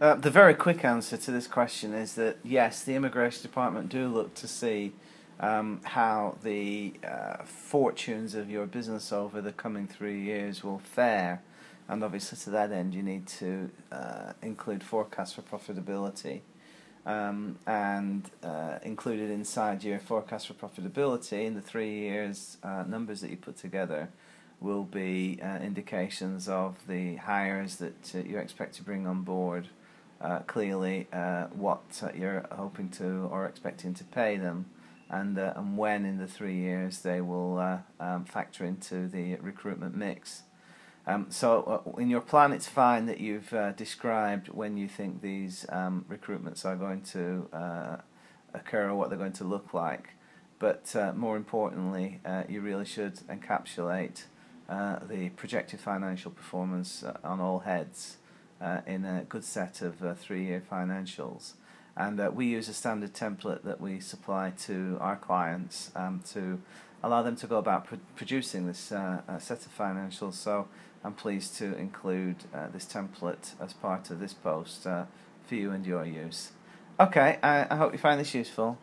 Uh, the very quick answer to this question is that yes, the immigration department do look to see um, how the uh, fortunes of your business over the coming three years will fare, and obviously to that end you need to uh, include forecasts for profitability. Um, and uh, included inside your forecast for profitability in the three years uh, numbers that you put together will be uh, indications of the hires that you expect to bring on board. Uh, clearly, uh, what you're hoping to or expecting to pay them, and and when in the three years they will um, factor into the recruitment mix. Um, so uh, in your plan, it's fine that you've uh, described when you think these um, recruitments are going to uh, occur or what they're going to look like. But uh, more importantly, uh, you really should encapsulate uh, the projected financial performance on all heads in a good set of three-year financials. And we use a standard template that we supply to our clients um, to allow them to go about pr- producing this uh, uh, set of financials. So I'm pleased to include uh, this template as part of this post uh, for you and your use. Okay, I, I hope you find this useful.